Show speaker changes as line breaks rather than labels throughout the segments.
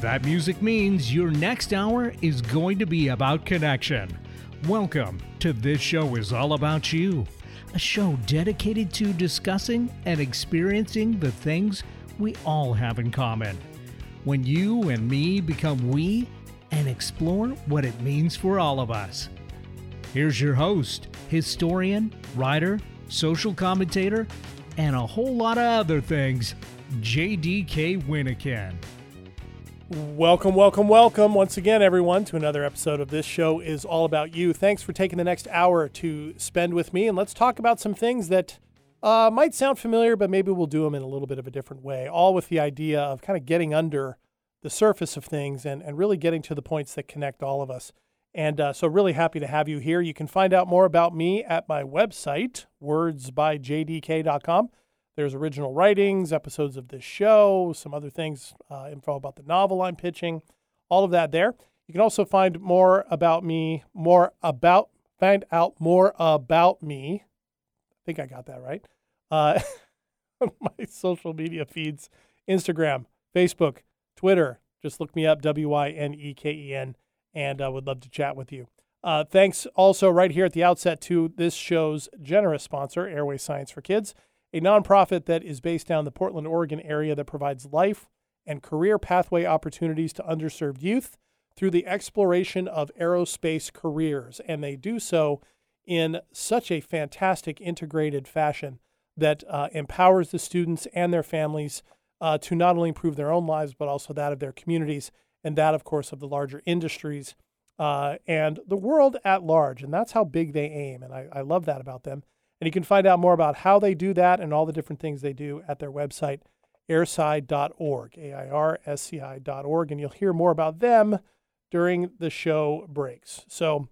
That music means your next hour is going to be about connection. Welcome to This Show is All About You, a show dedicated to discussing and experiencing the things we all have in common. When you and me become we and explore what it means for all of us. Here's your host, historian, writer, social commentator, and a whole lot of other things, JDK Wyneken.
Welcome, welcome, welcome once again, everyone, to another episode of This Show is All About You. Thanks for taking the next hour to spend with me, and let's talk about some things that uh, might sound familiar, but maybe we'll do them in a little bit of a different way, all with the idea of kind of getting under the surface of things and, and really getting to the points that connect all of us. And uh, so, really happy to have you here. You can find out more about me at my website, wordsbyjdk.com. There's original writings, episodes of this show, some other things, uh, info about the novel I'm pitching, all of that there. You can also find more about me, more about, find out more about me. I think I got that right. Uh, my social media feeds Instagram, Facebook, Twitter. Just look me up, W Y N E K E N, and I uh, would love to chat with you. Uh, thanks also right here at the outset to this show's generous sponsor, Airway Science for Kids a nonprofit that is based down the Portland, Oregon area that provides life and career pathway opportunities to underserved youth through the exploration of aerospace careers. And they do so in such a fantastic integrated fashion that uh, empowers the students and their families uh, to not only improve their own lives, but also that of their communities and that, of course, of the larger industries uh, and the world at large. And that's how big they aim. And I, I love that about them. And you can find out more about how they do that and all the different things they do at their website, airsci.org, A I R S C I.org. And you'll hear more about them during the show breaks. So,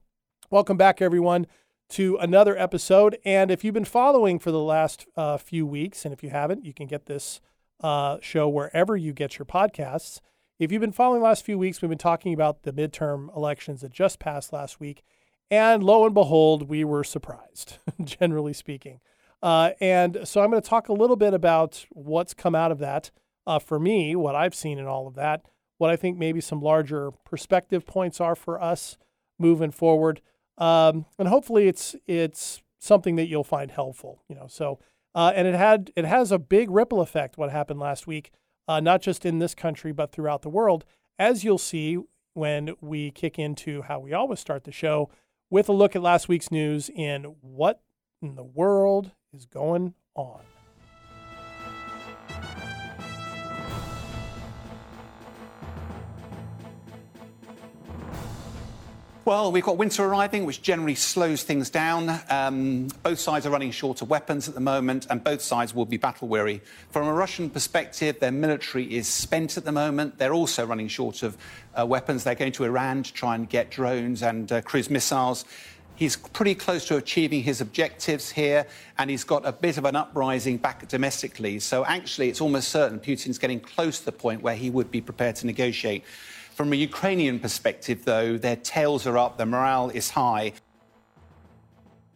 welcome back, everyone, to another episode. And if you've been following for the last uh, few weeks, and if you haven't, you can get this uh, show wherever you get your podcasts. If you've been following the last few weeks, we've been talking about the midterm elections that just passed last week. And lo and behold, we were surprised, generally speaking. Uh, and so I'm going to talk a little bit about what's come out of that uh, for me, what I've seen in all of that, what I think maybe some larger perspective points are for us moving forward. Um, and hopefully it's it's something that you'll find helpful. You know, so uh, and it had it has a big ripple effect. What happened last week, uh, not just in this country but throughout the world, as you'll see when we kick into how we always start the show with a look at last week's news in what in the world is going on.
Well, we've got winter arriving, which generally slows things down. Um, both sides are running short of weapons at the moment, and both sides will be battle weary. From a Russian perspective, their military is spent at the moment. They're also running short of uh, weapons. They're going to Iran to try and get drones and uh, cruise missiles. He's pretty close to achieving his objectives here, and he's got a bit of an uprising back domestically. So, actually, it's almost certain Putin's getting close to the point where he would be prepared to negotiate. From a Ukrainian perspective, though, their tails are up, their morale is high.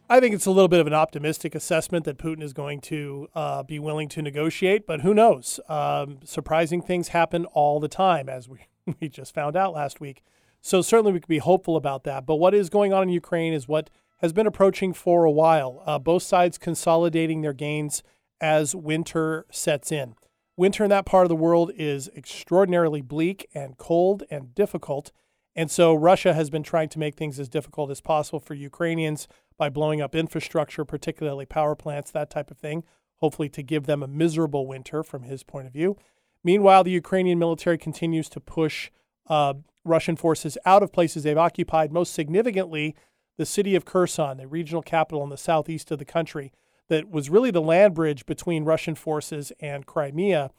I think it's a little bit of an optimistic assessment that Putin is going to uh, be willing to negotiate, but who knows? Um, surprising things happen all the time, as we, we just found out last week. So certainly we could be hopeful about that. But what is going on in Ukraine is what has been approaching for a while. Uh, both sides consolidating their gains as winter sets in. Winter in that part of the world is extraordinarily bleak and cold and difficult. And so Russia has been trying to make things as difficult as possible for Ukrainians by blowing up infrastructure, particularly power plants, that type of thing, hopefully to give them a miserable winter from his point of view. Meanwhile, the Ukrainian military continues to push uh, Russian forces out of places they've occupied, most significantly the city of Kherson, the regional capital in the southeast of the country that was really the land bridge between Russian forces and Crimea.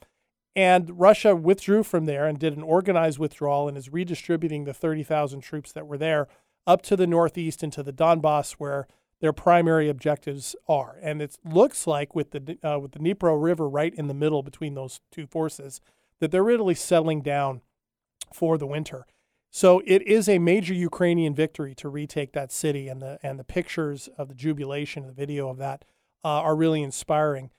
And Russia withdrew from there and did an organized withdrawal and is redistributing the 30,000 troops that were there up to the northeast into the Donbass, where their primary objectives are. And it looks like with the uh, with the Dnipro River right in the middle between those two forces, that they're really settling down for the winter. So it is a major Ukrainian victory to retake that city, and the and the pictures of the jubilation, the video of that, uh, are really inspiring.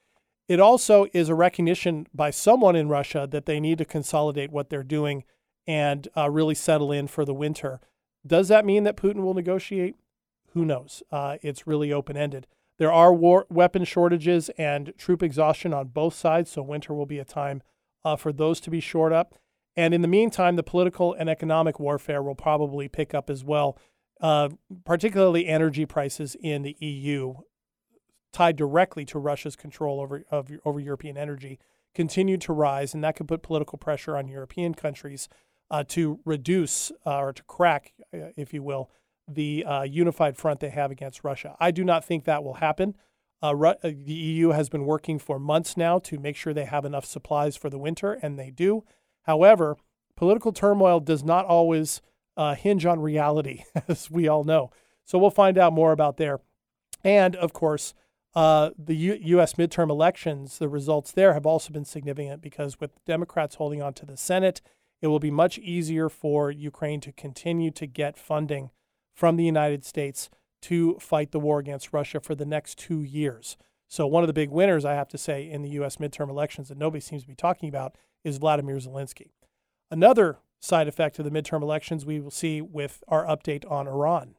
It also is a recognition by someone in Russia that they need to consolidate what they're doing and uh, really settle in for the winter. Does that mean that Putin will negotiate? Who knows? Uh, it's really open ended. There are war, weapon shortages and troop exhaustion on both sides, so winter will be a time uh, for those to be shored up. And in the meantime, the political and economic warfare will probably pick up as well, uh, particularly energy prices in the EU, tied directly to Russia's control over, of, over European energy, continue to rise, and that could put political pressure on European countries uh, to reduce uh, or to crack, uh, if you will, the uh, unified front they have against Russia. I do not think that will happen. Uh, Ru- uh, the EU has been working for months now to make sure they have enough supplies for the winter, and they do. However, political turmoil does not always hinge on reality, as we all know. So we'll find out more about there. And of course, uh, the U- U.S. midterm elections, the results there have also been significant because with Democrats holding on to the Senate, it will be much easier for Ukraine to continue to get funding from the United States to fight the war against Russia for the next two years. So, one of the big winners, I have to say, in the U.S. midterm elections that nobody seems to be talking about is Vladimir Zelensky. Another side effect of the midterm elections we will see with our update on Iran.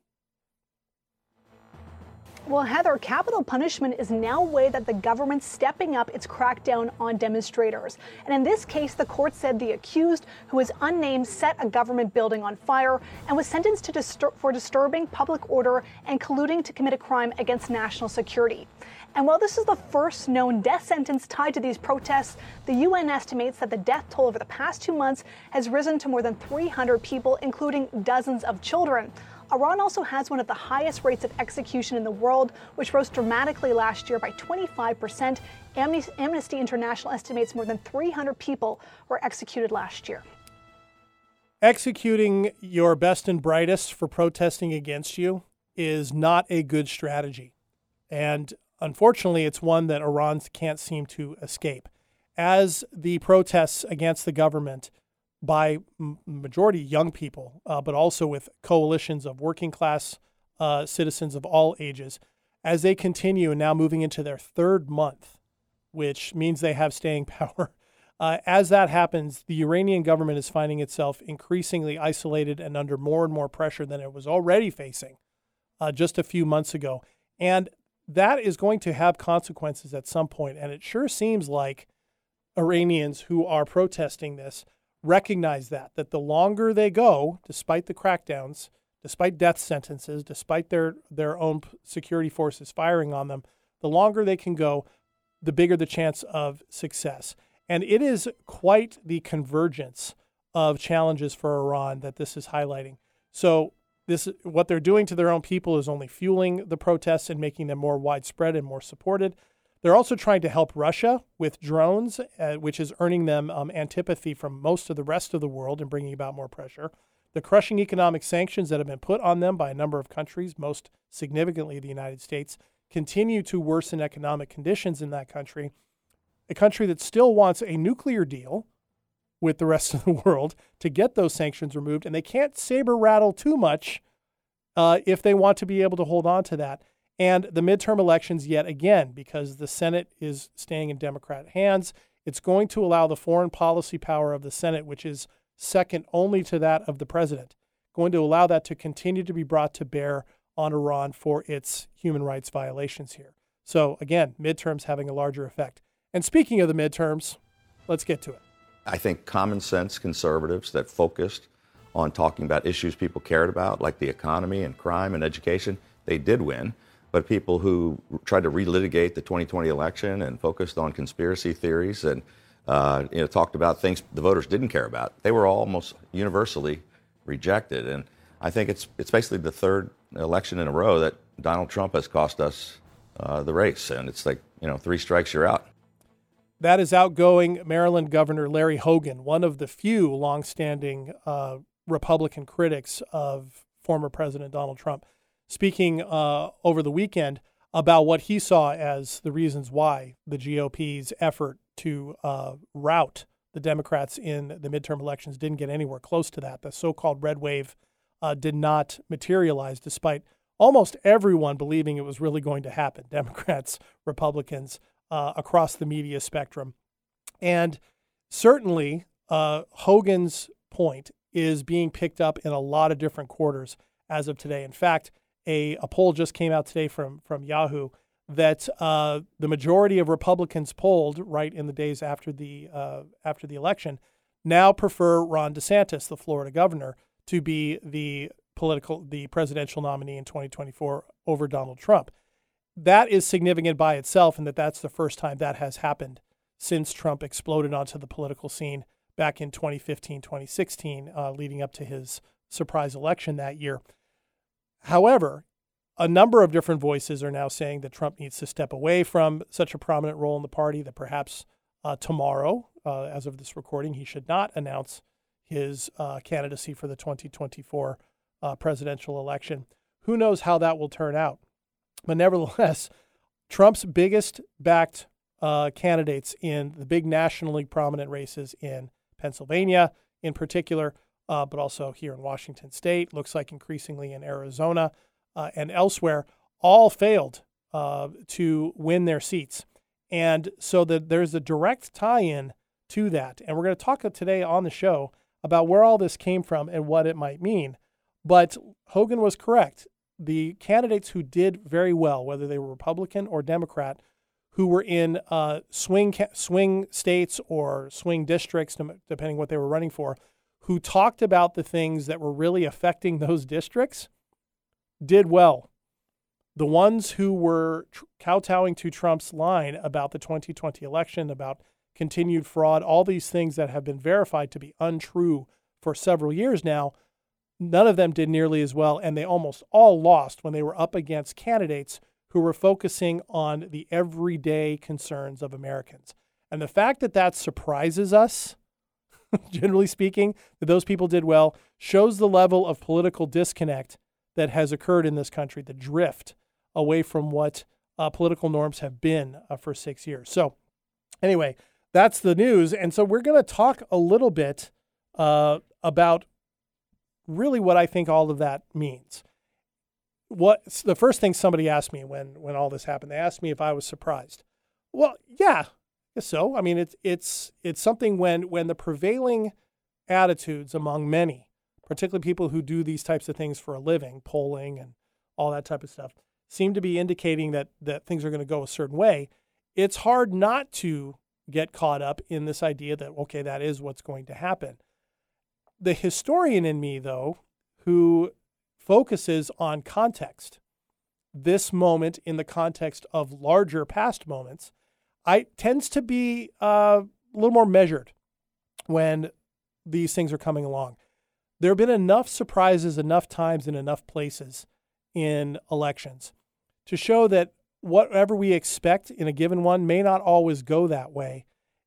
Well, Heather, capital punishment is now a way that the government's stepping up its crackdown on demonstrators. And in this case, the court said the accused, who is unnamed, set a government building on fire and was sentenced to distur- for disturbing public order and colluding to commit a crime against national security. And while this is the first known death sentence tied to these protests, the UN estimates that the death toll over the past two months has risen to more than 300 people, including dozens of children. Iran also has one of the highest rates of execution in the world, which rose dramatically last year by 25%. Amnesty International estimates more than 300 people were executed last year.
Executing your best and brightest for protesting against you is not a good strategy. And unfortunately, it's one that Iran can't seem to escape. As the protests against the government by majority young people, uh, but also with coalitions of working class uh, citizens of all ages, as they continue and now moving into their third month, which means they have staying power. Uh, as that happens, the Iranian government is finding itself increasingly isolated and under more and more pressure than it was already facing uh, just a few months ago. And that is going to have consequences at some point. And it sure seems like Iranians who are protesting this recognize that that the longer they go, despite the crackdowns, despite death sentences, despite their their own security forces firing on them, the longer they can go, the bigger the chance of success. And it is quite the convergence of challenges for Iran that this is highlighting. So this what they're doing to their own people is only fueling the protests and making them more widespread and more supported. They're also trying to help Russia with drones, uh, which is earning them um, antipathy from most of the rest of the world and bringing about more pressure. The crushing economic sanctions that have been put on them by a number of countries, most significantly the United States, continue to worsen economic conditions in that country. A country that still wants a nuclear deal with the rest of the world to get those sanctions removed, and they can't saber rattle too much uh, if they want to be able to hold on to that and the midterm elections yet again because the Senate is staying in Democrat hands. It's going to allow the foreign policy power of the Senate, which is second only to that of the president, going to allow that to continue to be brought to bear on Iran for its human rights violations here. So again, midterms having a larger effect. And speaking of the midterms, let's get to it.
I think common sense conservatives that focused on talking about issues people cared about, like the economy and crime and education, they did win but people who tried to relitigate the 2020 election and focused on conspiracy theories and uh, you know, talked about things the voters didn't care about, they were almost universally rejected. And I think it's, it's basically the third election in a row that Donald Trump has cost us uh, the race. And it's like, you know, three strikes, you're out.
That is outgoing Maryland Governor Larry Hogan, one of the few longstanding uh, Republican critics of former President Donald Trump speaking uh, over the weekend about what he saw as the reasons why the GOP's effort to uh, rout the Democrats in the midterm elections didn't get anywhere close to that. The so called red wave uh, did not materialize, despite almost everyone believing it was really going to happen Democrats, Republicans, uh, across the media spectrum. And certainly, uh, Hogan's point is being picked up in a lot of different quarters as of today. In fact, a, a poll just came out today from, from Yahoo that uh, the majority of Republicans polled right in the days after the uh, after the election now prefer Ron DeSantis, the Florida governor, to be the political the presidential nominee in 2024 over Donald Trump. That is significant by itself, and that that's the first time that has happened since Trump exploded onto the political scene back in 2015, 2016, uh, leading up to his surprise election that year. However, a number of different voices are now saying that Trump needs to step away from such a prominent role in the party, that perhaps uh, tomorrow, uh, as of this recording, he should not announce his uh, candidacy for the 2024 uh, presidential election. Who knows how that will turn out? But nevertheless, Trump's biggest backed uh, candidates in the big nationally prominent races in Pennsylvania, in particular, uh, but also here in Washington state, looks like increasingly in Arizona uh, and elsewhere, all failed uh, to win their seats. And so that there's a direct tie in to that. And we're going to talk today on the show about where all this came from and what it might mean. But Hogan was correct. The candidates who did very well, whether they were Republican or Democrat, who were in uh, swing swing states or swing districts, depending what they were running for, who talked about the things that were really affecting those districts, did well. The ones who were tr- kowtowing to Trump's line about the 2020 election, about continued fraud, all these things that have been verified to be untrue for several years now, none of them did nearly as well. And they almost all lost when they were up against candidates who were focusing on the everyday concerns of Americans. And the fact that that surprises us, generally speaking, that those people did well, shows the level of political disconnect that has occurred in this country, the drift away from what uh, political norms have been uh, for six years. So, anyway, that's the news. And so, we're going to talk a little bit uh, about really what I think all of that means. What the first thing somebody asked me when when all this happened, they asked me if I was surprised. Well, yeah, so. I mean, it's it's it's something when when the prevailing attitudes among many particularly people who do these types of things for a living, polling and all that type of stuff, seem to be indicating that that things are going to go a certain way. It's hard not to get caught up in this idea that okay, that is what's going to happen. The historian in me, though, who focuses on context, this moment in the context of larger past moments, I tends to be uh, a little more measured when these things are coming along there have been enough surprises, enough times, in enough places in elections to show that whatever we expect in a given one may not always go that way.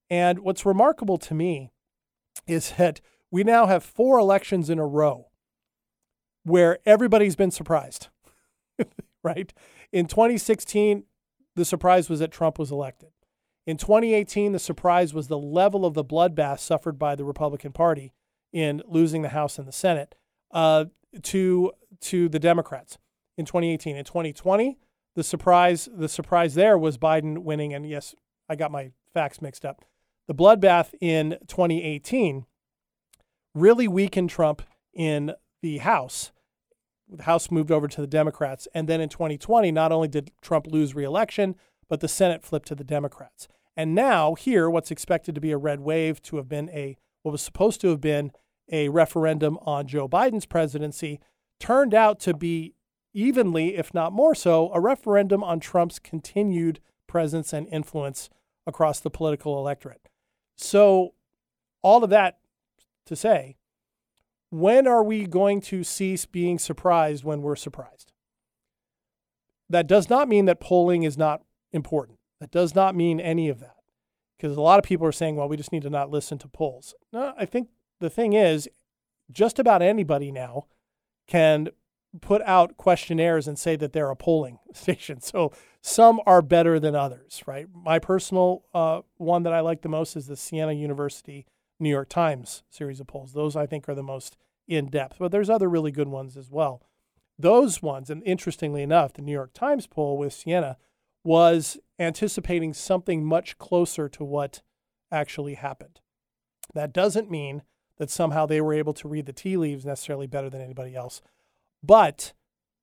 And what's remarkable to me is that we now have four elections in a row where everybody's been surprised, right? In 2016, the surprise was that Trump was elected. In 2018, the surprise was the level of the bloodbath suffered by the Republican Party in losing the House and the Senate uh, to to the Democrats in 2018. In 2020, the surprise the surprise there was Biden winning. And yes, I got my facts mixed up. The bloodbath in 2018 really weakened Trump in the House. The House moved over to the Democrats. And then in 2020, not only did Trump lose reelection, but the Senate flipped to the Democrats. And now, here, what's expected to be a red wave to have been a what was supposed to have been a referendum on Joe Biden's presidency turned out to be evenly, if not more so, a referendum on Trump's continued presence and influence across the political electorate. So, all of that to say, when are we going to cease being surprised when we're surprised? That does not mean that polling is not important. That does not mean any of that. Because a lot of people are saying, well, we just need to not listen to polls. No, I think the thing is, just about anybody now can put out questionnaires and say that they're a polling station. So some are better than others, right? My personal uh, one that I like the most is the Siena University New York Times series of polls. Those I think are the most in depth, but there's other really good ones as well. Those ones, and interestingly enough, the New York Times poll with Siena was anticipating something much closer to what actually happened. That doesn't mean that somehow they were able to read the tea leaves necessarily better than anybody else. But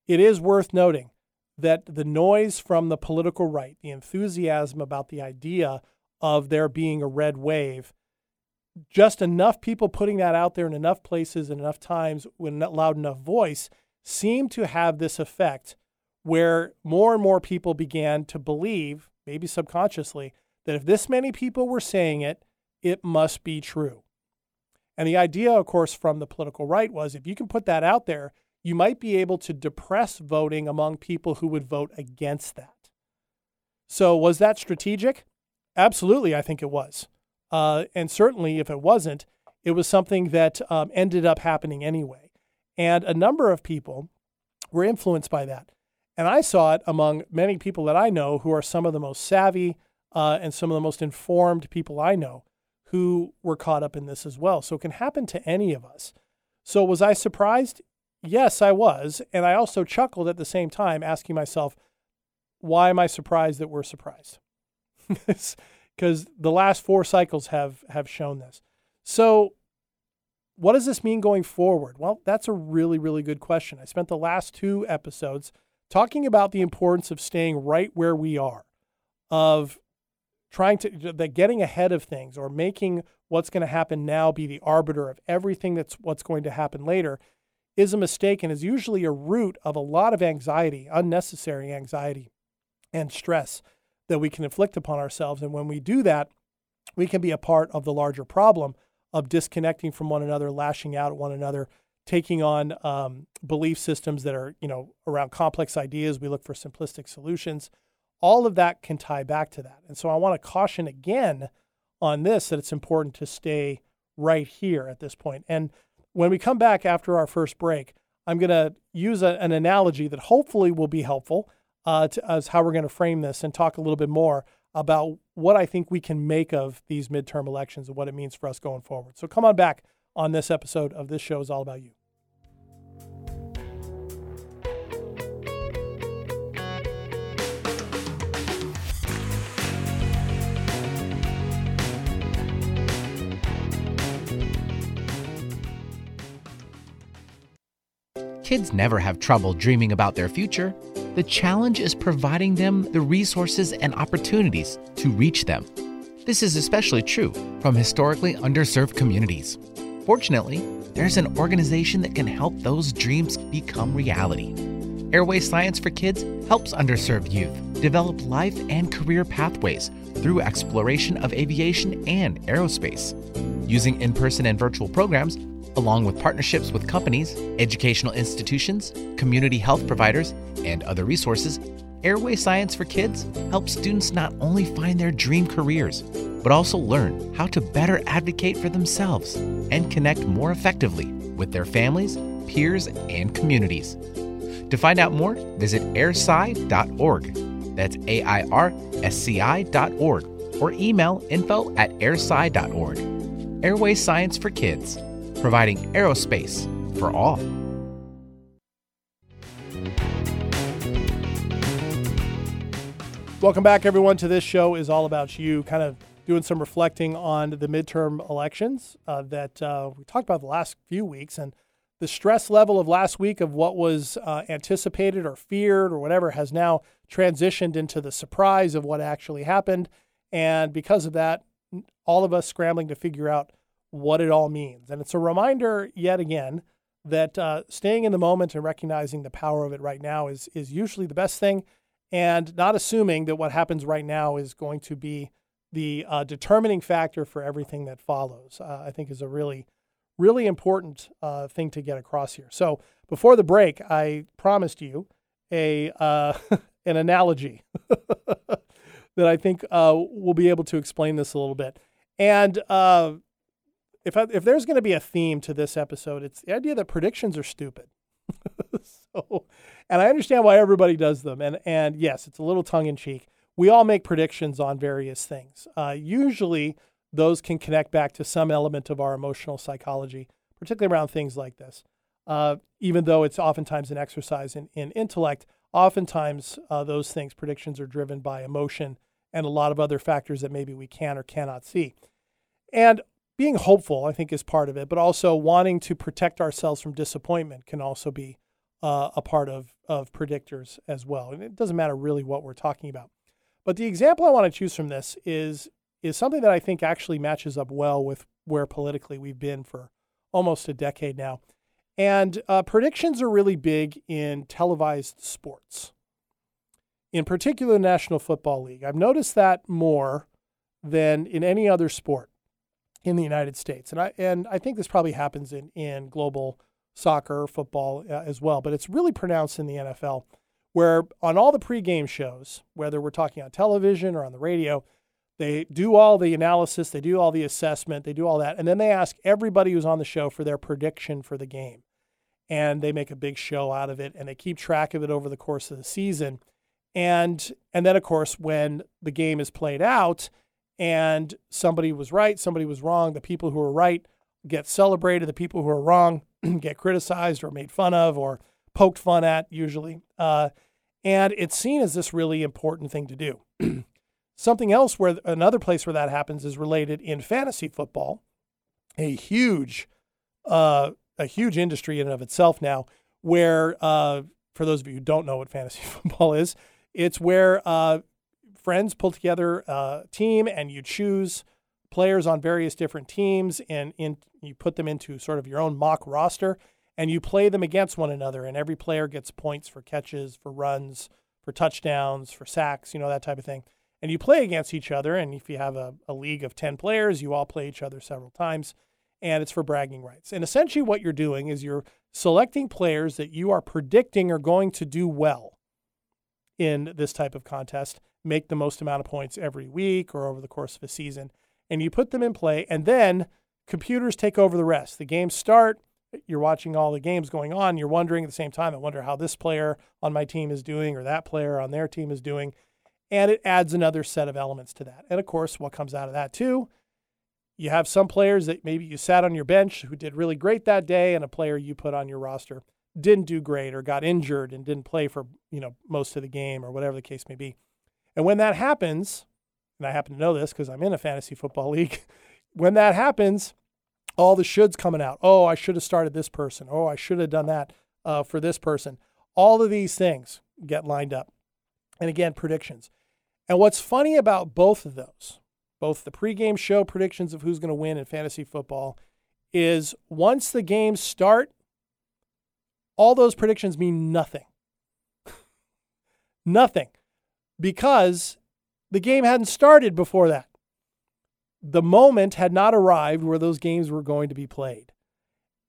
it is worth noting that the noise from the political right, the enthusiasm about the idea of there being a red wave, just enough people putting that out there in enough places and enough times with loud enough voice seemed to have this effect where more and more people began to believe, maybe subconsciously, that if this many people were saying it, it must be true. And the idea, of course, from the political right was if you can put that out there, you might be able to depress voting among people who would vote against that. So, was that strategic? Absolutely, I think it was. Uh, and certainly, if it wasn't, it was something that um, ended up happening anyway. And a number of people were influenced by that. And I saw it among many people that I know who are some of the most savvy uh, and some of the most informed people I know who were caught up in this as well. So it can happen to any of us. So was I surprised? Yes, I was. And I also chuckled at the same time, asking myself, why am I surprised that we're surprised? Because the last four cycles have have shown this. So what does this mean going forward? Well, that's a really, really good question. I spent the last two episodes talking about the importance of staying right where we are, of trying to that getting ahead of things or making what's going to happen now be the arbiter of everything that's what's going to happen later is a mistake and is usually a root of a lot of anxiety, unnecessary anxiety and stress that we can inflict upon ourselves. And when we do that, we can be a part of the larger problem of disconnecting from one another, lashing out at one another, taking on um, belief systems that are, you know, around complex ideas. We look for simplistic solutions all of that can tie back to that. And so I want to caution again on this that it's important to stay right here at this point. And when we come back after our first break, I'm going to use a, an analogy that hopefully will be helpful uh, to, as how we're going to frame this and talk a little bit more about what I think we can make of these midterm elections and what it means for us going forward. So come on back on this episode of This Show is All About You.
Kids never have trouble dreaming about their future. The challenge is providing them the resources and opportunities to reach them. This is especially true from historically underserved communities. Fortunately, there's an organization that can help those dreams become reality. Airway Science for Kids helps underserved youth develop life and career pathways through exploration of aviation and aerospace. Using in person and virtual programs, along with partnerships with companies, educational institutions, community health providers, and other resources, Airway Science for Kids helps students not only find their dream careers, but also learn how to better advocate for themselves and connect more effectively with their families, peers, and communities. To find out more, visit airsci.org. That's A I R S C I.org or email info at airsci.org. Airway Science for Kids providing aerospace for all.
Welcome back, everyone, to this show is all about you. Kind of doing some reflecting on the midterm elections uh, that uh, we talked about the last few weeks and the stress level of last week of what was uh, anticipated or feared or whatever has now transitioned into the surprise of what actually happened. And because of that, all of us scrambling to figure out what it all means. And it's a reminder, yet again, that uh, staying in the moment and recognizing the power of it right now is, is usually the best thing, and not assuming that what happens right now is going to be the uh, determining factor for everything that follows, uh, I think is a really, really important uh, thing to get across here. So before the break, I promised you a uh, an analogy that I think uh, will be able to explain this a little bit. And if I, if there's going to be a theme to this episode, it's the idea that predictions are stupid. and I understand why everybody does them. And and yes, it's a little tongue in cheek. We all make predictions on various things. Uh, usually, those can connect back to some element of our emotional psychology, particularly around things like this. Uh, even though it's oftentimes an exercise in, in intellect, oftentimes uh, those things, predictions, are driven by emotion and a lot of other factors that maybe we can or cannot see. And being hopeful, I think, is part of it, but also wanting to protect ourselves from disappointment can also be uh, a part of, of predictors as well. And it doesn't matter really what we're talking about. But the example I want to choose from this is is something that I think actually matches up well with where politically we've been for almost a decade now. And uh, predictions are really big in televised sports, in particular, National Football League. I've noticed that more than in any other sport in the United States. And I, and I think this probably happens in, in global soccer, football uh, as well, but it's really pronounced in the NFL, where on all the pregame shows, whether we're talking on television or on the radio, they do all the analysis, they do all the assessment, they do all that, and then they ask everybody who's on the show for their prediction for the game. And they make a big show out of it and they keep track of it over the course of the season. And and then of course when the game is played out and somebody was right, somebody was wrong, the people who are right get celebrated, the people who are wrong get criticized or made fun of or poked fun at usually. Uh, and it's seen as this really important thing to do. Something else where another place where that happens is related in fantasy football, a huge, uh, a huge industry in and of itself now. Where, uh, for those of you who don't know what fantasy football is, it's where uh, friends pull together a team and you choose players on various different teams and in, you put them into sort of your own mock roster and you play them against one another and every player gets points for catches, for runs, for touchdowns, for sacks, you know, that type of thing and you play against each other. And if you have a, a league of 10 players, you all play each other several times, and it's for bragging rights. And essentially, what you're doing is you're selecting players that you are predicting are going to do well in this type of contest, make the most amount of points every week or over the course of a season, and you put them in play, and then computers take over the rest. The games start. You're watching all the games going on. You're wondering at the same time, I wonder how this player on my team is doing or that player on their team is doing and it adds another set of elements to that. And of course, what comes out of that too, you have some players that maybe you sat on your bench who did really great that day, and a player you put on your roster didn't do great or got injured and didn't play for you know most of the game or whatever the case may be. And when that happens, and I happen to know this because I'm in a fantasy football league, when that happens, all the shoulds coming out. Oh, I should have started this person. Oh, I should have done that uh, for this person. All of these things get lined up. And again, predictions. And what's funny about both of those, both the pregame show predictions of who's going to win in fantasy football, is once the games start, all those predictions mean nothing. nothing. Because the game hadn't started before that. The moment had not arrived where those games were going to be played.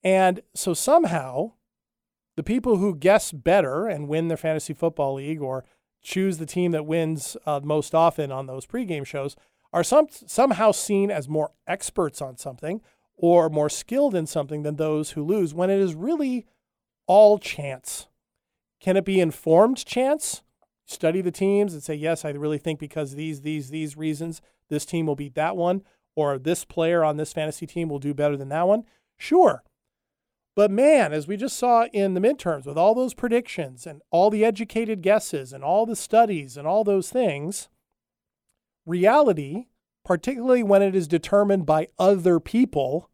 And so somehow, the people who guess better and win their fantasy football league or choose the team that wins uh, most often on those pregame shows are some, somehow seen as more experts on something or more skilled in something than those who lose when it is really all chance. Can it be informed chance? Study the teams and say, yes, I really think because these, these, these reasons, this team will beat that one, or this player on this fantasy team will do better than that one. Sure. But man, as we just saw in the midterms with all those predictions and all the educated guesses and all the studies and all those things, reality, particularly when it is determined by other people,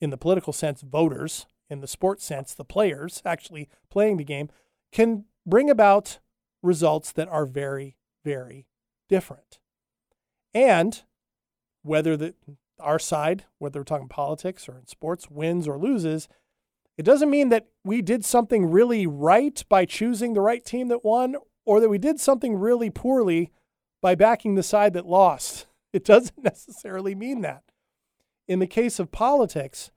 in the political sense, voters, in the sports sense, the players actually playing the game, can bring about results that are very, very different. And whether the our side, whether we're talking politics or in sports, wins or loses, it doesn't mean that we did something really right by choosing the right team that won or that we did something really poorly by backing the side that lost. It doesn't necessarily mean that. In the case of politics,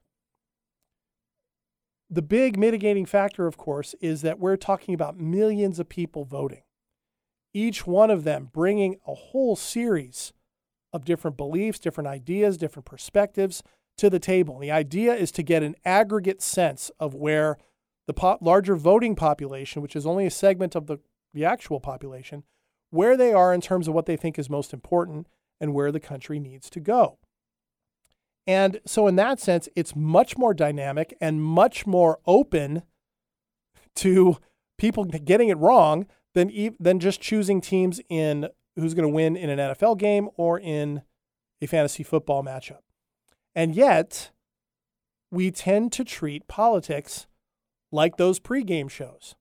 the big mitigating factor, of course, is that we're talking about millions of people voting, each one of them bringing a whole series of different beliefs, different ideas, different perspectives to the table. The idea is to get an aggregate sense of where the po- larger voting population, which is only a segment of the, the actual population, where they are in terms of what they think is most important and where the country needs to go. And so, in that sense, it's much more dynamic and much more open to people getting it wrong than than just choosing teams in who's going to win in an NFL game or in a fantasy football matchup. And yet, we tend to treat politics like those pregame shows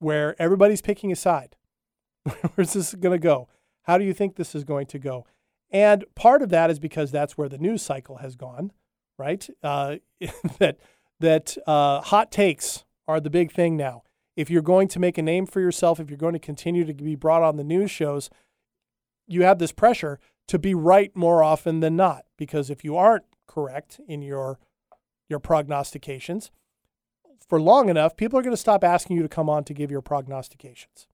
where everybody's picking a side. Where's this going to go? How do you think this is going to go? And part of that is because that's where the news cycle has gone, right? Uh, that that uh, hot takes are the big thing now. If you're going to make a name for yourself, if you're going to continue to be brought on the news shows, you have this pressure to be right more often than not. Because if you aren't correct in your your prognostications for long enough, people are going to stop asking you to come on to give your prognostications.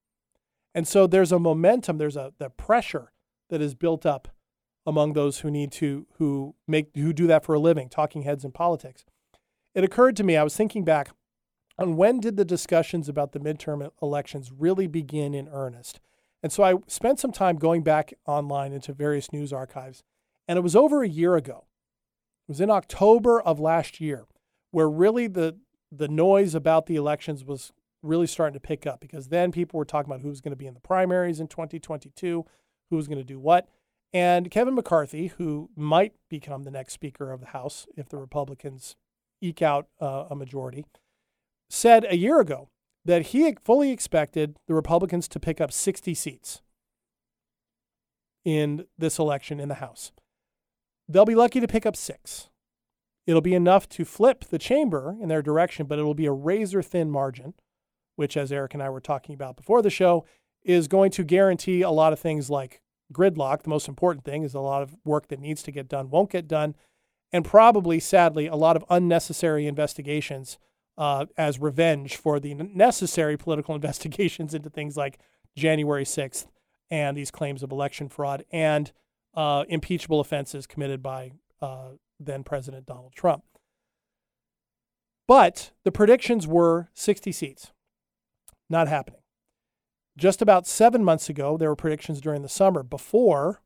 And so there's a momentum, there's a the pressure that is built up among those who need to who make who do that for a living, talking heads in politics. It occurred to me, I was thinking back on when did the discussions about the midterm elections really begin in earnest? And so I spent some time going back online into various news archives, and it was over a year ago. It was in October of last year where really the the noise about the elections was really starting to pick up because then people were talking about who was going to be in the primaries in 2022, who was going to do what. And Kevin McCarthy, who might become the next Speaker of the House if the Republicans eke out uh, a majority, said a year ago that he fully expected the Republicans to pick up 60 seats in this election in the House. They'll be lucky to pick up six. It'll be enough to flip the chamber in their direction, but it will be a razor thin margin, which, as Eric and I were talking about before the show, is going to guarantee a lot of things like gridlock. The most important thing is a lot of work that needs to get done won't get done, and probably, sadly, a lot of unnecessary investigations uh, as revenge for the necessary political investigations into things like January 6th and these claims of election fraud and uh, impeachable offenses committed by uh, then President Donald Trump. But the predictions were 60 seats. Not happening. Just about seven months ago, there were predictions during the summer before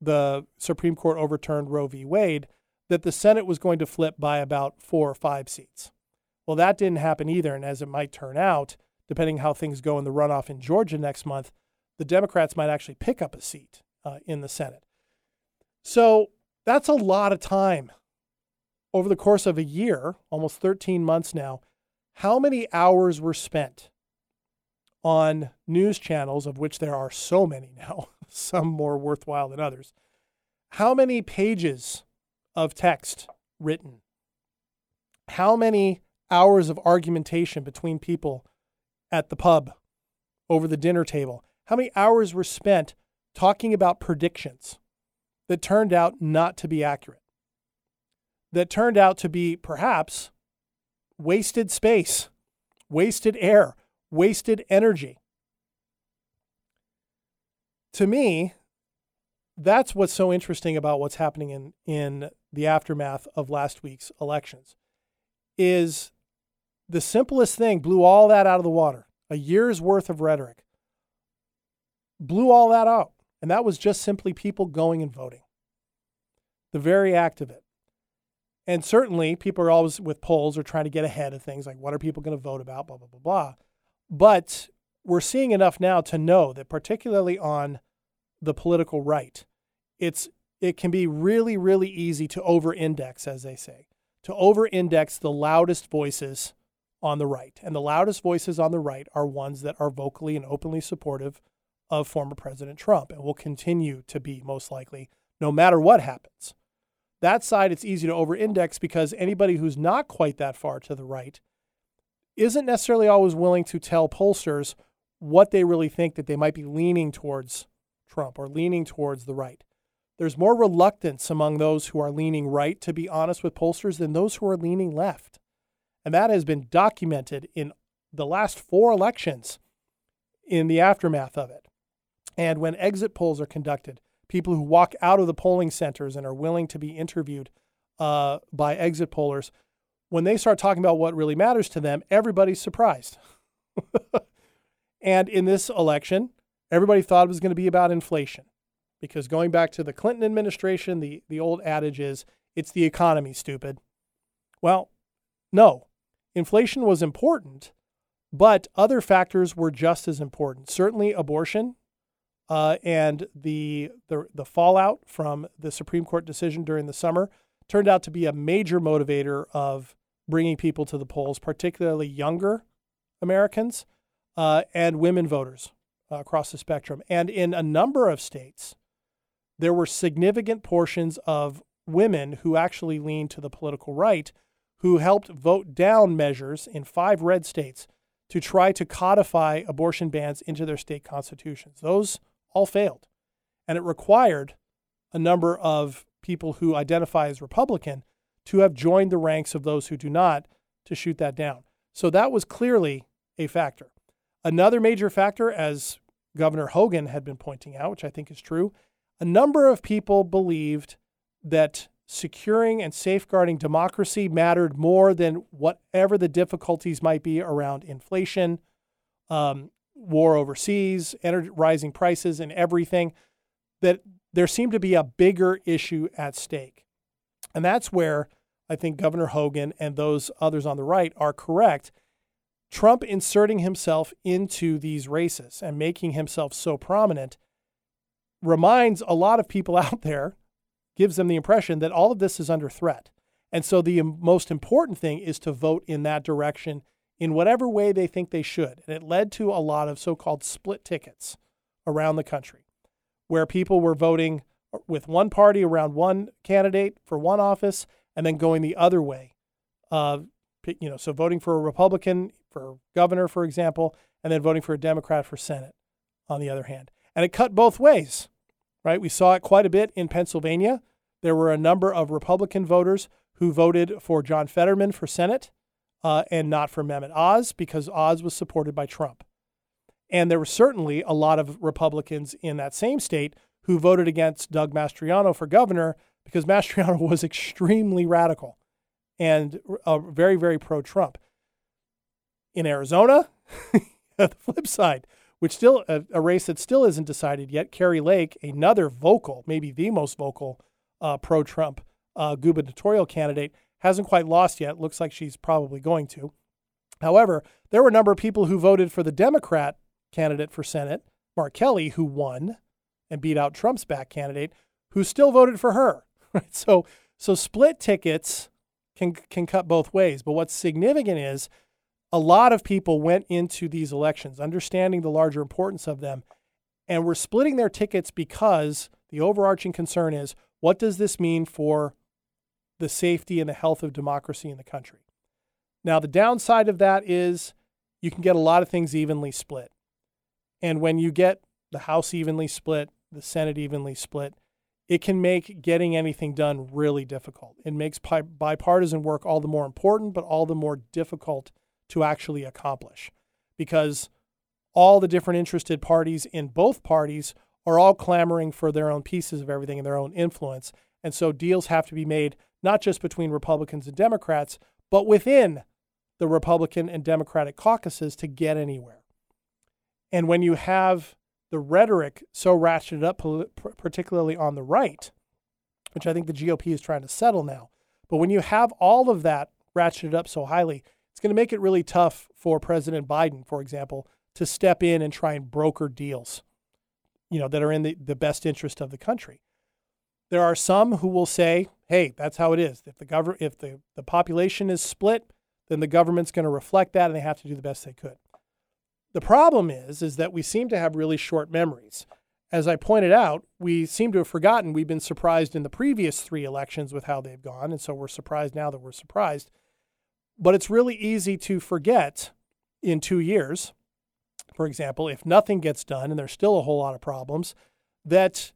the Supreme Court overturned Roe v. Wade that the Senate was going to flip by about four or five seats. Well, that didn't happen either. And as it might turn out, depending how things go in the runoff in Georgia next month, the Democrats might actually pick up a seat uh, in the Senate. So that's a lot of time over the course of a year, almost 13 months now. How many hours were spent on news channels, of which there are so many now, some more worthwhile than others? How many pages of text written? How many hours of argumentation between people at the pub over the dinner table? How many hours were spent talking about predictions that turned out not to be accurate? That turned out to be perhaps wasted space, wasted air, wasted energy. To me, that's what's so interesting about what's happening in, in the aftermath of last week's elections is the simplest thing blew all that out of the water. A year's worth of rhetoric blew all that out. And that was just simply people going and voting. The very act of it. And certainly, people are always with polls or trying to get ahead of things like what are people going to vote about, blah, blah, blah, blah. But we're seeing enough now to know that, particularly on the political right, it's it can be really, really easy to over index, as they say, to over index the loudest voices on the right. And the loudest voices on the right are ones that are vocally and openly supportive of former President Trump and will continue to be most likely no matter what happens. That side, it's easy to over index because anybody who's not quite that far to the right isn't necessarily always willing to tell pollsters what they really think that they might be leaning towards Trump or leaning towards the right. There's more reluctance among those who are leaning right, to be honest with pollsters, than those who are leaning left. And that has been documented in the last four elections in the aftermath of it. And when exit polls are conducted, people who walk out of the polling centers and are willing to be interviewed uh, by exit pollers, when they start talking about what really matters to them, everybody's surprised. and in this election, everybody thought it was going to be about inflation. Because going back to the Clinton administration, the, the old adage is it's the economy, stupid. Well, no. Inflation was important, but other factors were just as important. Certainly, abortion uh, and the, the the fallout from the Supreme Court decision during the summer turned out to be a major motivator of bringing people to the polls, particularly younger Americans uh, and women voters uh, across the spectrum. And in a number of states, there were significant portions of women who actually leaned to the political right who helped vote down measures in five red states to try to codify abortion bans into their state constitutions. Those all failed. And it required a number of people who identify as Republican to have joined the ranks of those who do not to shoot that down. So that was clearly a factor. Another major factor, as Governor Hogan had been pointing out, which I think is true, a number of people believed that securing and safeguarding democracy mattered more than whatever the difficulties might be around inflation, um, war overseas, energy, rising prices, and everything. That there seemed to be a bigger issue at stake. And that's where I think Governor Hogan and those others on the right are correct. Trump inserting himself into these races and making himself so prominent reminds a lot of people out there, gives them the impression that all of this is under threat. And so the most important thing is to vote in that direction in whatever way they think they should. And it led to a lot of so called split tickets around the country where people were voting with one party around one candidate for one office and then going the other way. Uh, you know, so voting for a Republican for governor, for example, and then voting for a Democrat for Senate on the other hand. And it cut both ways, right? We saw it quite a bit in Pennsylvania. There were a number of Republican voters who voted for John Fetterman for Senate uh, and not for Mehmet Oz because Oz was supported by Trump. And there were certainly a lot of Republicans in that same state who voted against Doug Mastriano for governor because Mastriano was extremely radical and uh, very, very pro Trump. In Arizona, the flip side, which still a, a, race that still isn't decided yet, Kari Lake, another vocal, maybe the most vocal uh, pro Trump uh, gubernatorial candidate, hasn't quite lost yet. Looks like she's probably going to. However, there were a number of people who voted for the Democrat candidate for Senate, Mark Kelly, who won and beat out Trump's back candidate, who still voted for her. So, so split tickets can can cut both ways. But what's significant is a lot of people went into these elections understanding the larger importance of them, and were splitting their tickets because the overarching concern is what does this mean for the safety and the health of democracy in the country. Now, the downside of that is you can get a lot of things evenly split. And when you get the House evenly split, the Senate evenly split, it can make getting anything done really difficult. It makes bipartisan work all the more important, but all the more difficult to actually accomplish because all the different interested parties in both parties are all clamoring for their own pieces of everything and their own influence. And so deals have to be made not just between Republicans and Democrats, but within the Republican and Democratic caucuses to get anywhere. And when you have the rhetoric so ratcheted up, particularly on the right, which I think the GOP is trying to settle now. But when you have all of that ratcheted up so highly, it's going to make it really tough for President Biden, for example, to step in and try and broker deals, you know, that are in the, the best interest of the country. There are some who will say, hey, that's how it is. If the government if the, the population is split, then the government's going to reflect that and they have to do the best they could. The problem is, is that we seem to have really short memories. As I pointed out, we seem to have forgotten we've been surprised in the previous three elections with how they've gone, and so we're surprised now that we're surprised. But it's really easy to forget in two years, for example, if nothing gets done and there's still a whole lot of problems, that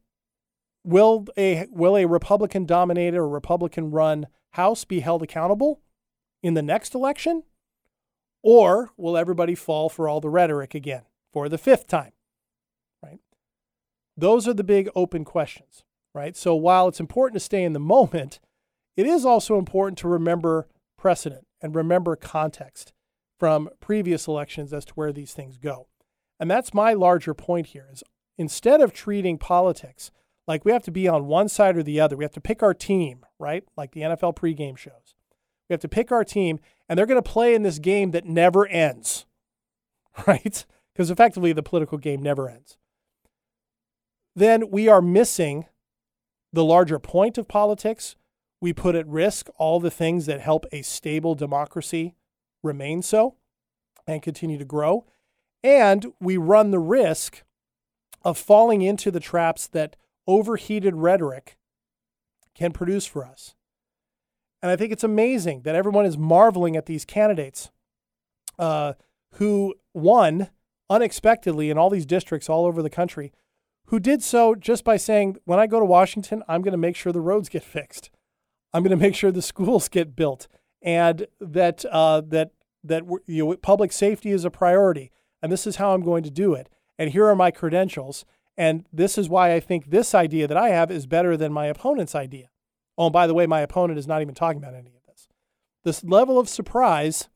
will a will a Republican dominated or Republican run House be held accountable in the next election? Or will everybody fall for all the rhetoric again for the fifth time? Right? Those are the big open questions, right? So while it's important to stay in the moment, it is also important to remember precedent and remember context from previous elections as to where these things go. And that's my larger point here is instead of treating politics Like we have to be on one side or the other. We have to pick our team, right? Like the NFL pregame shows. We have to pick our team, and they're going to play in this game that never ends, right? Because effectively the political game never ends. Then we are missing the larger point of politics. We put at risk all the things that help a stable democracy remain so and continue to grow. And we run the risk of falling into the traps that overheated rhetoric can produce for us. And I think it's amazing that everyone is marveling at these candidates uh, who won unexpectedly in all these districts all over the country, who did so just by saying, when I go to Washington, I'm going to make sure the roads get fixed. I'm going to make sure the schools get built and that, uh, that, that you know, public safety is a priority. And this is how I'm going to do it. And here are my credentials. And this is why I think this idea that I have is better than my opponent's idea. Oh, and by the way, my opponent is not even talking about any of this. This level of surprise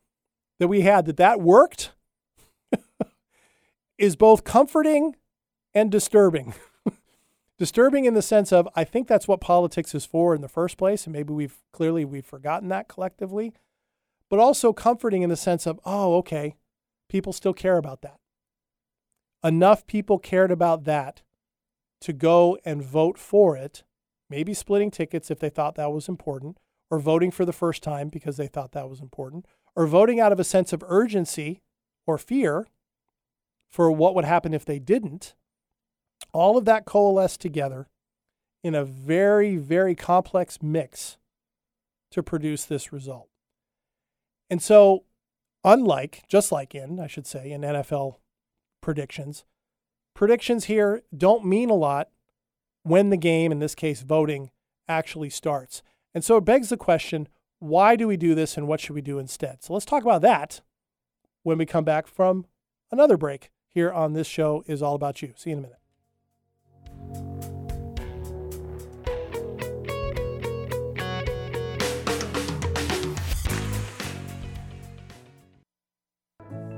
that we had that that worked is both comforting and disturbing. disturbing in the sense of I think that's what politics is for in the first place, and maybe we've clearly we've forgotten that collectively, but also comforting in the sense of oh, okay, people still care about that enough people cared about that to go and vote for it, maybe splitting tickets if they thought that was important, or voting for the first time because they thought that was important, or voting out of a sense of urgency or fear for what would happen if they didn't. All of that coalesced together in a very, very complex mix to produce this result. And so, unlike, just like in, I should say, in NFL predictions. Predictions here don't mean a lot when the game, in this case voting, actually starts. And so it begs the question why do we do this and what should we do instead? So let's talk about that when we come back from another break here on this show is all about you. See you in a minute.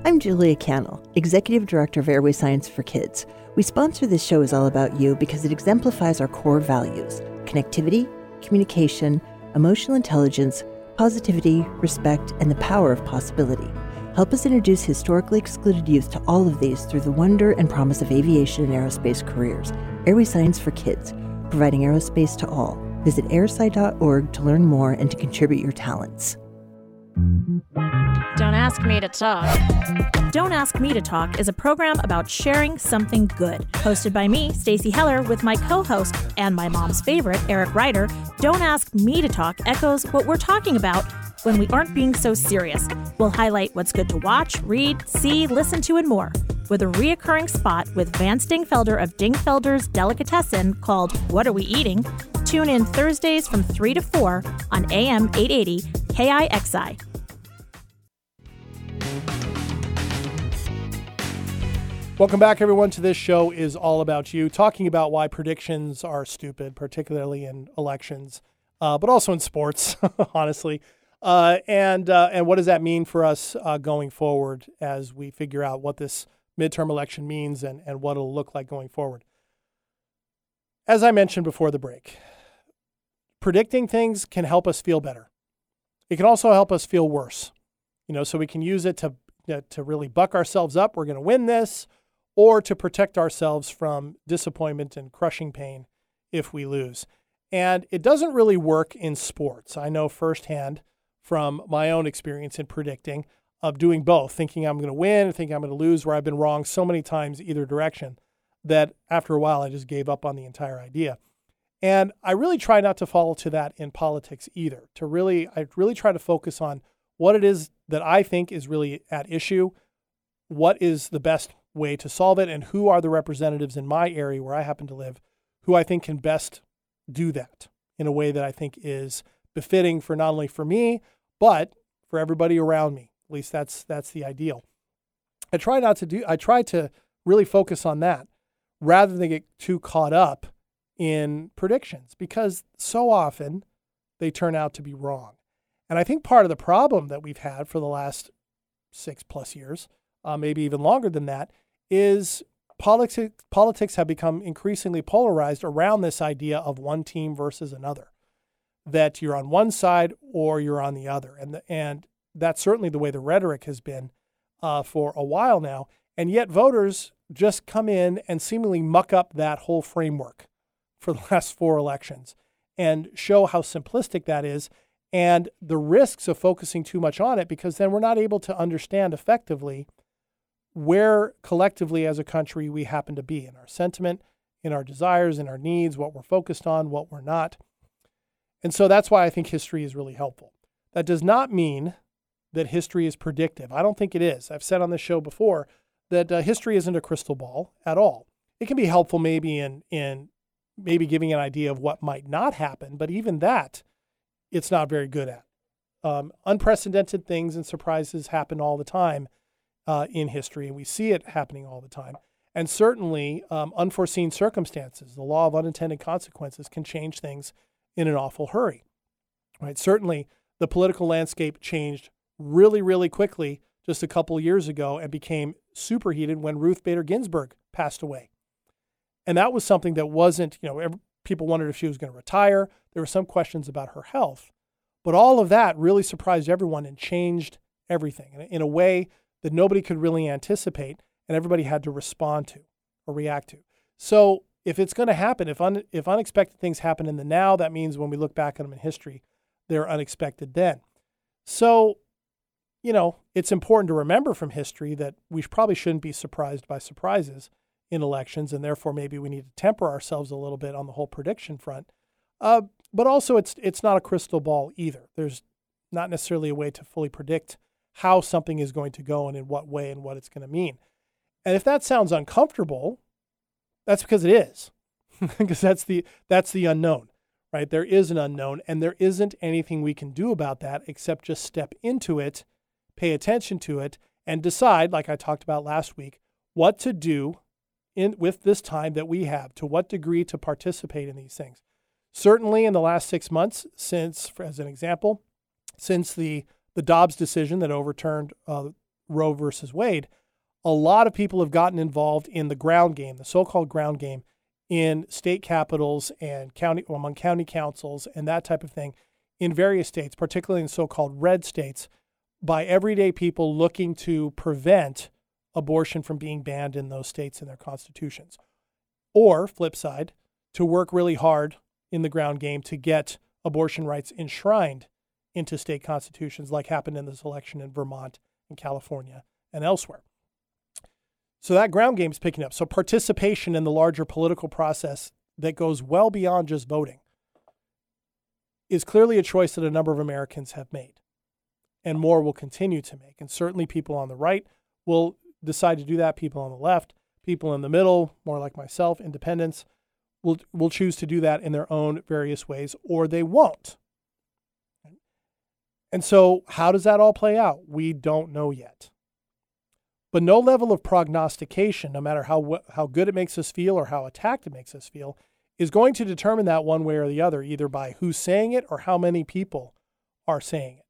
I'm Julia Cannell, Executive Director of Airway Science for Kids. We sponsor this show is all about you because it exemplifies our core values connectivity, communication, emotional intelligence, positivity, respect, and the power of possibility. Help us introduce historically excluded youth to all of these through the wonder and promise of aviation and aerospace careers. Airway Science for Kids, providing aerospace to all. Visit airsci.org to learn more and to contribute your talents.
Don't ask me to talk. Don't Ask Me to Talk is a program about sharing something good. Hosted by me, Stacy Heller, with my co-host and my mom's favorite, Eric Ryder. Don't Ask Me to Talk echoes what we're talking about when we aren't being so serious. We'll highlight what's good to watch, read, see, listen to, and more. With a reoccurring spot with Vance Dingfelder of Dingfelder's Delicatessen called What Are We Eating? Tune in Thursdays from 3 to 4 on AM 880 KIXI.
Welcome back, everyone, to this show is all about you, talking about why predictions are stupid, particularly in elections, uh, but also in sports, honestly. Uh, and uh, and what does that mean for us uh, going forward as we figure out what this midterm election means and, and what it'll look like going forward? As I mentioned before the break, predicting things can help us feel better. It can also help us feel worse. You know, so we can use it to to really buck ourselves up. We're going to win this or to protect ourselves from disappointment and crushing pain if we lose. And it doesn't really work in sports. I know firsthand from my own experience in predicting of doing both, thinking I'm going to win, thinking I'm going to lose, where I've been wrong so many times either direction that after a while I just gave up on the entire idea. And I really try not to follow to that in politics either. To really, I really try to focus on what it is that I think is really at issue, what is the best way to solve it and who are the representatives in my area where I happen to live who I think can best do that in a way that I think is befitting for not only for me but for everybody around me. At least that's that's the ideal. I try not to do I try to really focus on that rather than get too caught up in predictions because so often they turn out to be wrong. And I think part of the problem that we've had for the last 6 plus years, uh, maybe even longer than that, is politics politics have become increasingly polarized around this idea of one team versus another. That you're on one side or you're on the other, and the, and that's certainly the way the rhetoric has been uh, for a while now. And yet, voters just come in and seemingly muck up that whole framework for the last four elections and show how simplistic that is and the risks of focusing too much on it because then we're not able to understand effectively where collectively as a country we happen to be in our sentiment, in our desires, in our needs, what we're focused on, what we're not. And so that's why I think history is really helpful. That does not mean that history is predictive. I don't think it is. I've said on this show before that uh, history isn't a crystal ball at all. It can be helpful maybe in in maybe giving an idea of what might not happen, but even that, it's not very good at. Um, unprecedented things and surprises happen all the time uh, in history, and we see it happening all the time. And certainly, um, unforeseen circumstances, the law of unintended consequences, can change things in an awful hurry. Right? Certainly, the political landscape changed really, really quickly just a couple years ago and became superheated when Ruth Bader Ginsburg passed away. And that was something that wasn't, you know, people wondered if she was going to retire. There were some questions about her health. But all of that really surprised everyone and changed everything in a way that nobody could really anticipate and everybody had to respond to or react to. So if it's going to happen, if, un, if unexpected things happen in the now, that means when we look back at them in history, they're unexpected then. So, you know, it's important to remember from history that we probably shouldn't be surprised by surprises in elections, and therefore maybe we need to temper ourselves a little bit on the whole prediction front. Uh, but also, it's it's not a crystal ball either. There's not necessarily a way to fully predict how something is going to go and in what way and what it's going to mean. And if that sounds uncomfortable, that's because it is, because that's the that's the unknown, right? There is an unknown, and there isn't anything we can do about that except just step into it, pay attention to it, and decide, like I talked about last week, what to do in with this time that we have, to what degree to participate in these things. Certainly, in the last six months, since, as an example, since the the Dobbs decision that overturned uh, Roe versus Wade, a lot of people have gotten involved in the ground game, the so-called ground game, in state capitals and county among county councils and that type of thing in various states, particularly in so-called red states, by everyday people looking to prevent abortion from being banned in those states in their constitutions. Or, flip side, to work really hard in the ground game to get abortion rights enshrined into state constitutions, like happened in this election in Vermont and California and elsewhere. So that ground game is picking up. So participation in the larger political process that goes well beyond just voting is clearly a choice that a number of Americans have made and more will continue to make. And certainly people on the right will decide to do that, people on the left, people in the middle, more like myself, independents, will, will choose to do that in their own various ways, or they won't. And so, how does that all play out? We don't know yet. But no level of prognostication, no matter how, how good it makes us feel or how attacked it makes us feel, is going to determine that one way or the other, either by who's saying it or how many people are saying it.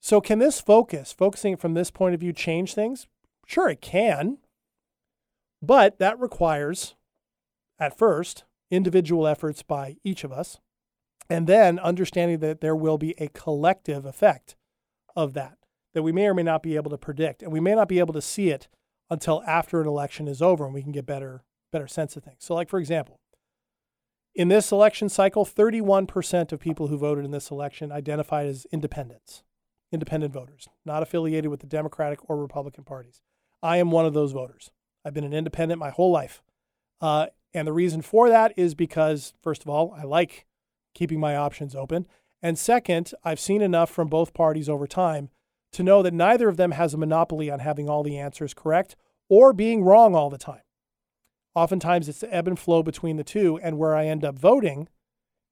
So, can this focus, focusing from this point of view, change things? Sure, it can. But that requires, at first, individual efforts by each of us and then understanding that there will be a collective effect of that that we may or may not be able to predict. And we may not be able to see it until after an election is over and we can get better better sense of things. So like for example, in this election cycle, 31% of people who voted in this election identified as independents, independent voters, not affiliated with the Democratic or Republican parties. I am one of those voters. I've been an independent my whole life. Uh, and the reason for that is because, first of all, I like keeping my options open. And second, I've seen enough from both parties over time to know that neither of them has a monopoly on having all the answers correct or being wrong all the time. Oftentimes, it's the ebb and flow between the two, and where I end up voting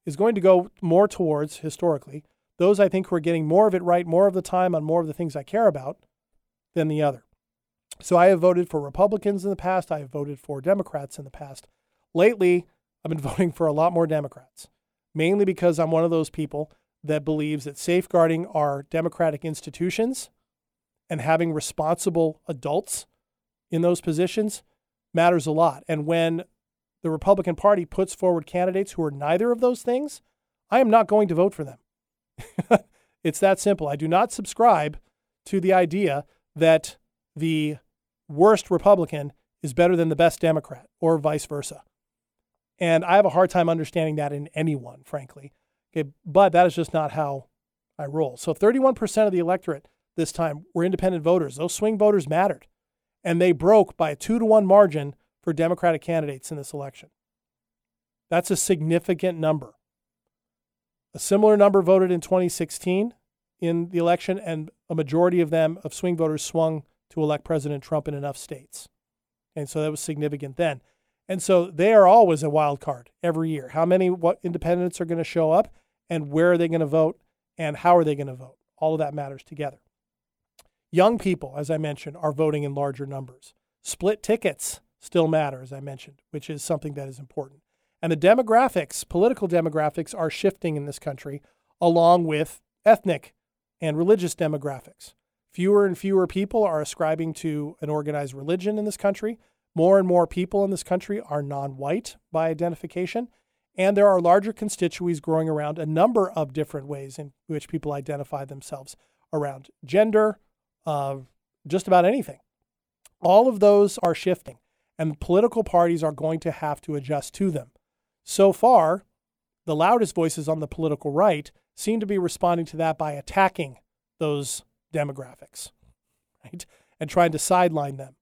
is going to go more towards, historically, those I think who are getting more of it right more of the time on more of the things I care about than the other. So I have voted for Republicans in the past. I have voted for Democrats in the past. Lately, I've been voting for a lot more Democrats mainly because I'm one of those people that believes that safeguarding our democratic institutions and having responsible adults in those positions matters a lot. And when the Republican Party puts forward candidates who are neither of those things, I am not going to vote for them. it's that simple. I do not subscribe to the idea that the worst Republican is better than the best Democrat or vice versa. And I have a hard time understanding that in anyone, frankly. Okay, but that is just not how I roll. So 31% of the electorate this time were independent voters. Those swing voters mattered. And they broke by a two to one margin for Democratic candidates in this election. That's a significant number. A similar number voted in 2016 in the election, and a majority of them, of swing voters, swung to elect President Trump in enough states. And so that was significant then. And so they are always a wild card every year. How many what independents are going to show up and where are they going to vote and how are they going to vote? All of that matters together. Young people, as I mentioned, are voting in larger numbers. Split tickets still matter, as I mentioned, which is something that is important. And the demographics, political demographics, are shifting in this country along with ethnic and religious demographics. Fewer and fewer people are ascribing to an organized religion in this country. More and more people in this country are non white by identification. And there are larger constituencies growing around a number of different ways in which people identify themselves around gender, uh, just about anything. All of those are shifting, and political parties are going to have to adjust to them. So far, the loudest voices on the political right seem to be responding to that by attacking those demographics, right? And trying to sideline them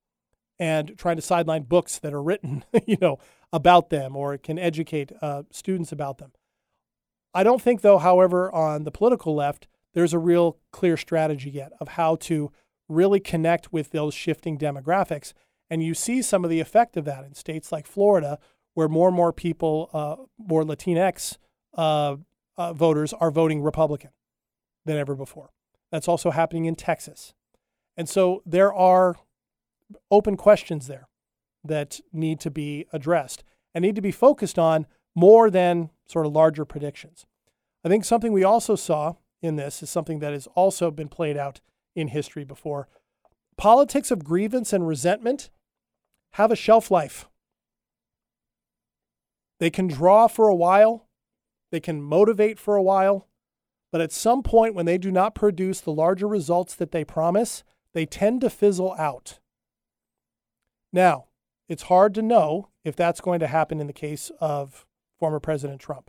and trying to sideline books that are written, you know, about them or can educate uh, students about them. I don't think, though, however, on the political left, there's a real clear strategy yet of how to really connect with those shifting demographics. And you see some of the effect of that in states like Florida, where more and more people, uh, more Latinx uh, uh, voters, are voting Republican than ever before. That's also happening in Texas. And so there are open questions there that need to be addressed and need to be focused on more than sort of larger predictions. I think something we also saw in this is something that has also been played out in history before. Politics of grievance and resentment have a shelf life. They can draw for a while, they can motivate for a while, but at some point, when they do not produce the larger results that they promise, they tend to fizzle out. Now, it's hard to know if that's going to happen in the case of former President Trump.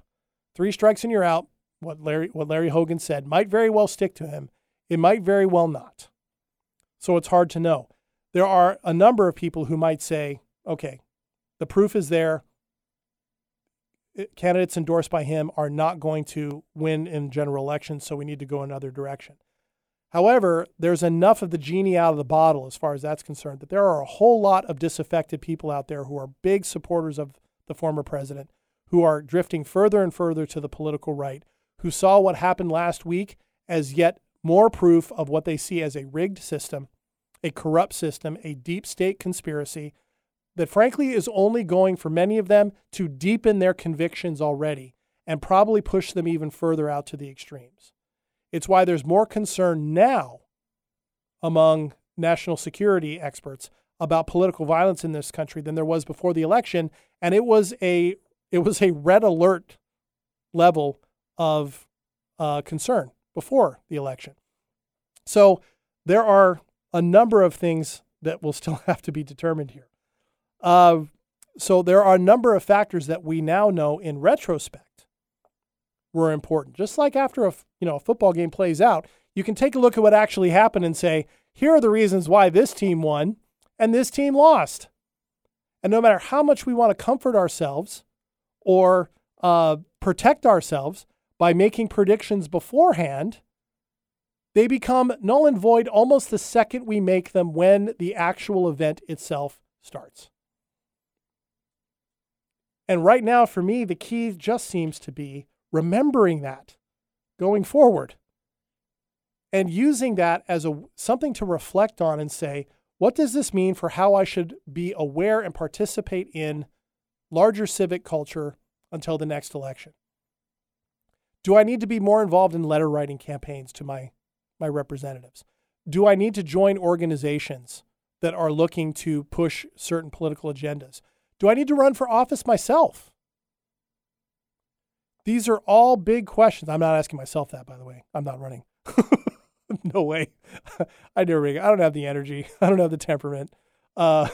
Three strikes and you're out. What Larry, what Larry Hogan said might very well stick to him. It might very well not. So it's hard to know. There are a number of people who might say, okay, the proof is there candidates endorsed by him are not going to win in general elections, so we need to go another direction. However, there's enough of the genie out of the bottle as far as that's concerned that there are a whole lot of disaffected people out there who are big supporters of the former president, who are drifting further and further to the political right, who saw what happened last week as yet more proof of what they see as a rigged system, a corrupt system, a deep state conspiracy that frankly is only going for many of them to deepen their convictions already and probably push them even further out to the extremes. It's why there's more concern now among national security experts about political violence in this country than there was before the election and it was a it was a red alert level of uh, concern before the election. So there are a number of things that will still have to be determined here. Uh, so there are a number of factors that we now know in retrospect were important. Just like after a you know a football game plays out, you can take a look at what actually happened and say, here are the reasons why this team won and this team lost. And no matter how much we want to comfort ourselves or uh, protect ourselves by making predictions beforehand, they become null and void almost the second we make them when the actual event itself starts. And right now, for me, the key just seems to be remembering that going forward and using that as a something to reflect on and say, what does this mean for how I should be aware and participate in larger civic culture until the next election? Do I need to be more involved in letter writing campaigns to my, my representatives? Do I need to join organizations that are looking to push certain political agendas. Do I need to run for office myself? These are all big questions. I'm not asking myself that, by the way. I'm not running. no way. I never. I don't have the energy. I don't have the temperament. Uh,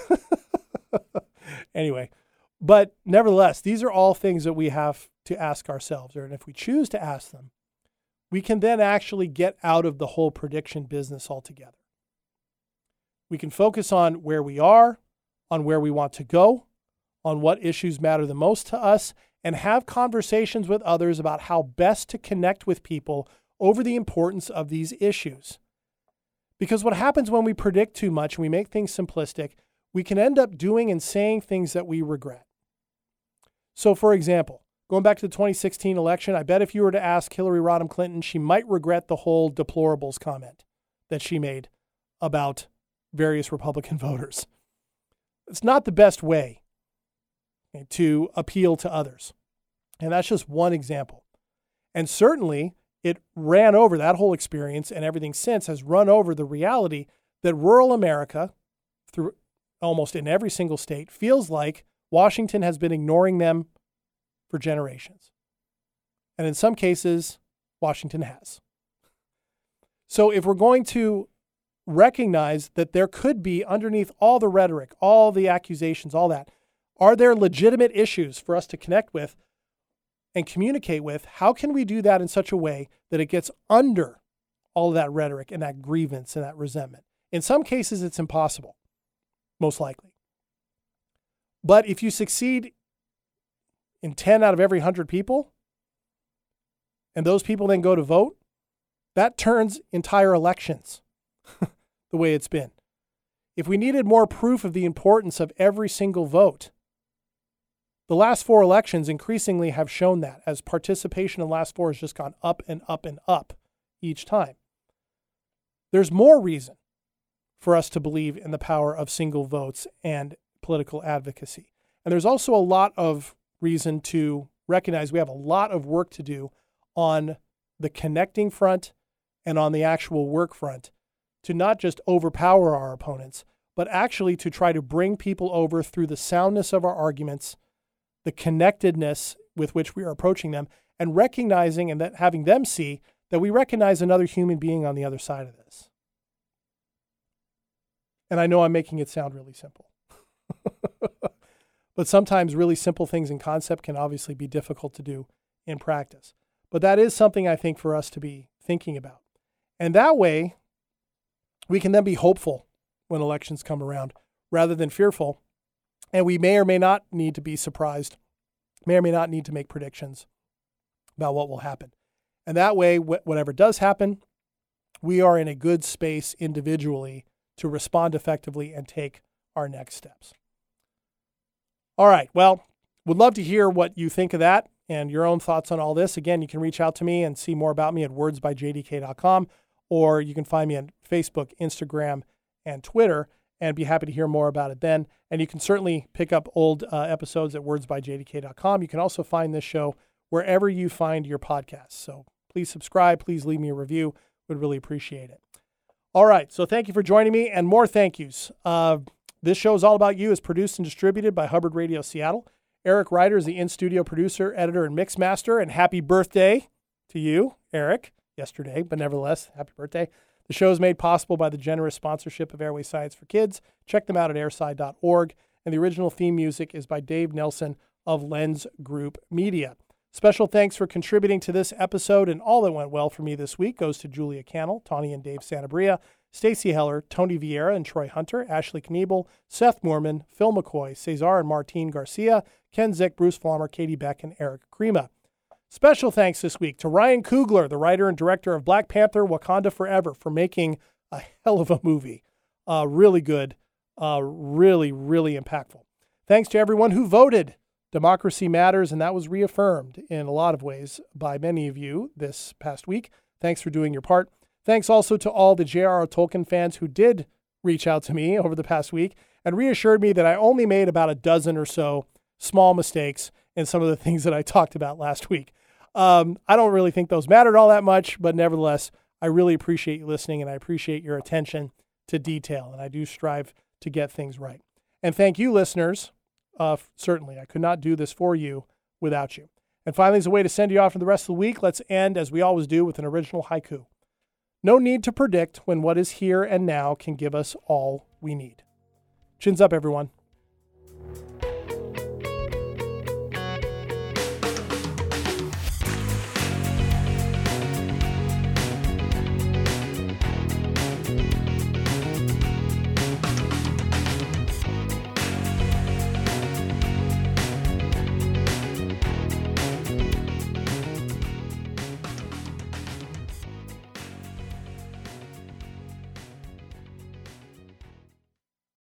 anyway, but nevertheless, these are all things that we have to ask ourselves, or and if we choose to ask them, we can then actually get out of the whole prediction business altogether. We can focus on where we are, on where we want to go, on what issues matter the most to us, and have conversations with others about how best to connect with people over the importance of these issues. Because what happens when we predict too much and we make things simplistic, we can end up doing and saying things that we regret. So, for example, going back to the 2016 election, I bet if you were to ask Hillary Rodham Clinton, she might regret the whole deplorables comment that she made about various Republican voters. It's not the best way to appeal to others. And that's just one example. And certainly, it ran over that whole experience and everything since has run over the reality that rural America, through almost in every single state, feels like Washington has been ignoring them for generations. And in some cases, Washington has. So if we're going to recognize that there could be underneath all the rhetoric, all the accusations, all that, are there legitimate issues for us to connect with and communicate with? How can we do that in such a way that it gets under all of that rhetoric and that grievance and that resentment? In some cases, it's impossible, most likely. But if you succeed in 10 out of every 100 people, and those people then go to vote, that turns entire elections the way it's been. If we needed more proof of the importance of every single vote, the last four elections increasingly have shown that as participation in the last four has just gone up and up and up each time. There's more reason for us to believe in the power of single votes and political advocacy. And there's also a lot of reason to recognize we have a lot of work to do on the connecting front and on the actual work front to not just overpower our opponents, but actually to try to bring people over through the soundness of our arguments the connectedness with which we are approaching them and recognizing and that having them see that we recognize another human being on the other side of this. And I know I'm making it sound really simple. but sometimes really simple things in concept can obviously be difficult to do in practice. But that is something I think for us to be thinking about. And that way, we can then be hopeful when elections come around rather than fearful and we may or may not need to be surprised, may or may not need to make predictions about what will happen. And that way, whatever does happen, we are in a good space individually to respond effectively and take our next steps. All right. Well, would love to hear what you think of that and your own thoughts on all this. Again, you can reach out to me and see more about me at wordsbyjdk.com, or you can find me on Facebook, Instagram, and Twitter and be happy to hear more about it then. And you can certainly pick up old uh, episodes at wordsbyjdk.com. You can also find this show wherever you find your podcasts. So please subscribe. Please leave me a review. Would really appreciate it. All right. So thank you for joining me and more thank yous. Uh, this show is all about you. is produced and distributed by Hubbard Radio Seattle. Eric Ryder is the in studio producer, editor, and mix master. And happy birthday to you, Eric, yesterday, but nevertheless, happy birthday. The show is made possible by the generous sponsorship of Airway Science for Kids. Check them out at airsci.org. And the original theme music is by Dave Nelson of Lens Group Media. Special thanks for contributing to this episode, and all that went well for me this week goes to Julia Cannell, Tawny and Dave Santabria, Stacy Heller, Tony Vieira and Troy Hunter, Ashley Kniebel, Seth Moorman, Phil McCoy, Cesar and Martine Garcia, Ken Zick, Bruce Flommer, Katie Beck, and Eric Krema. Special thanks this week to Ryan Coogler, the writer and director of Black Panther Wakanda Forever, for making a hell of a movie. Uh, really good, uh, really, really impactful. Thanks to everyone who voted. Democracy matters, and that was reaffirmed in a lot of ways by many of you this past week. Thanks for doing your part. Thanks also to all the J.R.R. Tolkien fans who did reach out to me over the past week and reassured me that I only made about a dozen or so small mistakes in some of the things that I talked about last week. Um, I don't really think those mattered all that much, but nevertheless, I really appreciate you listening and I appreciate your attention to detail, and I do strive to get things right. And thank you, listeners. Uh, certainly, I could not do this for you without you. And finally, as a way to send you off for the rest of the week, let's end as we always do with an original haiku. No need to predict when what is here and now can give us all we need. Chins up, everyone.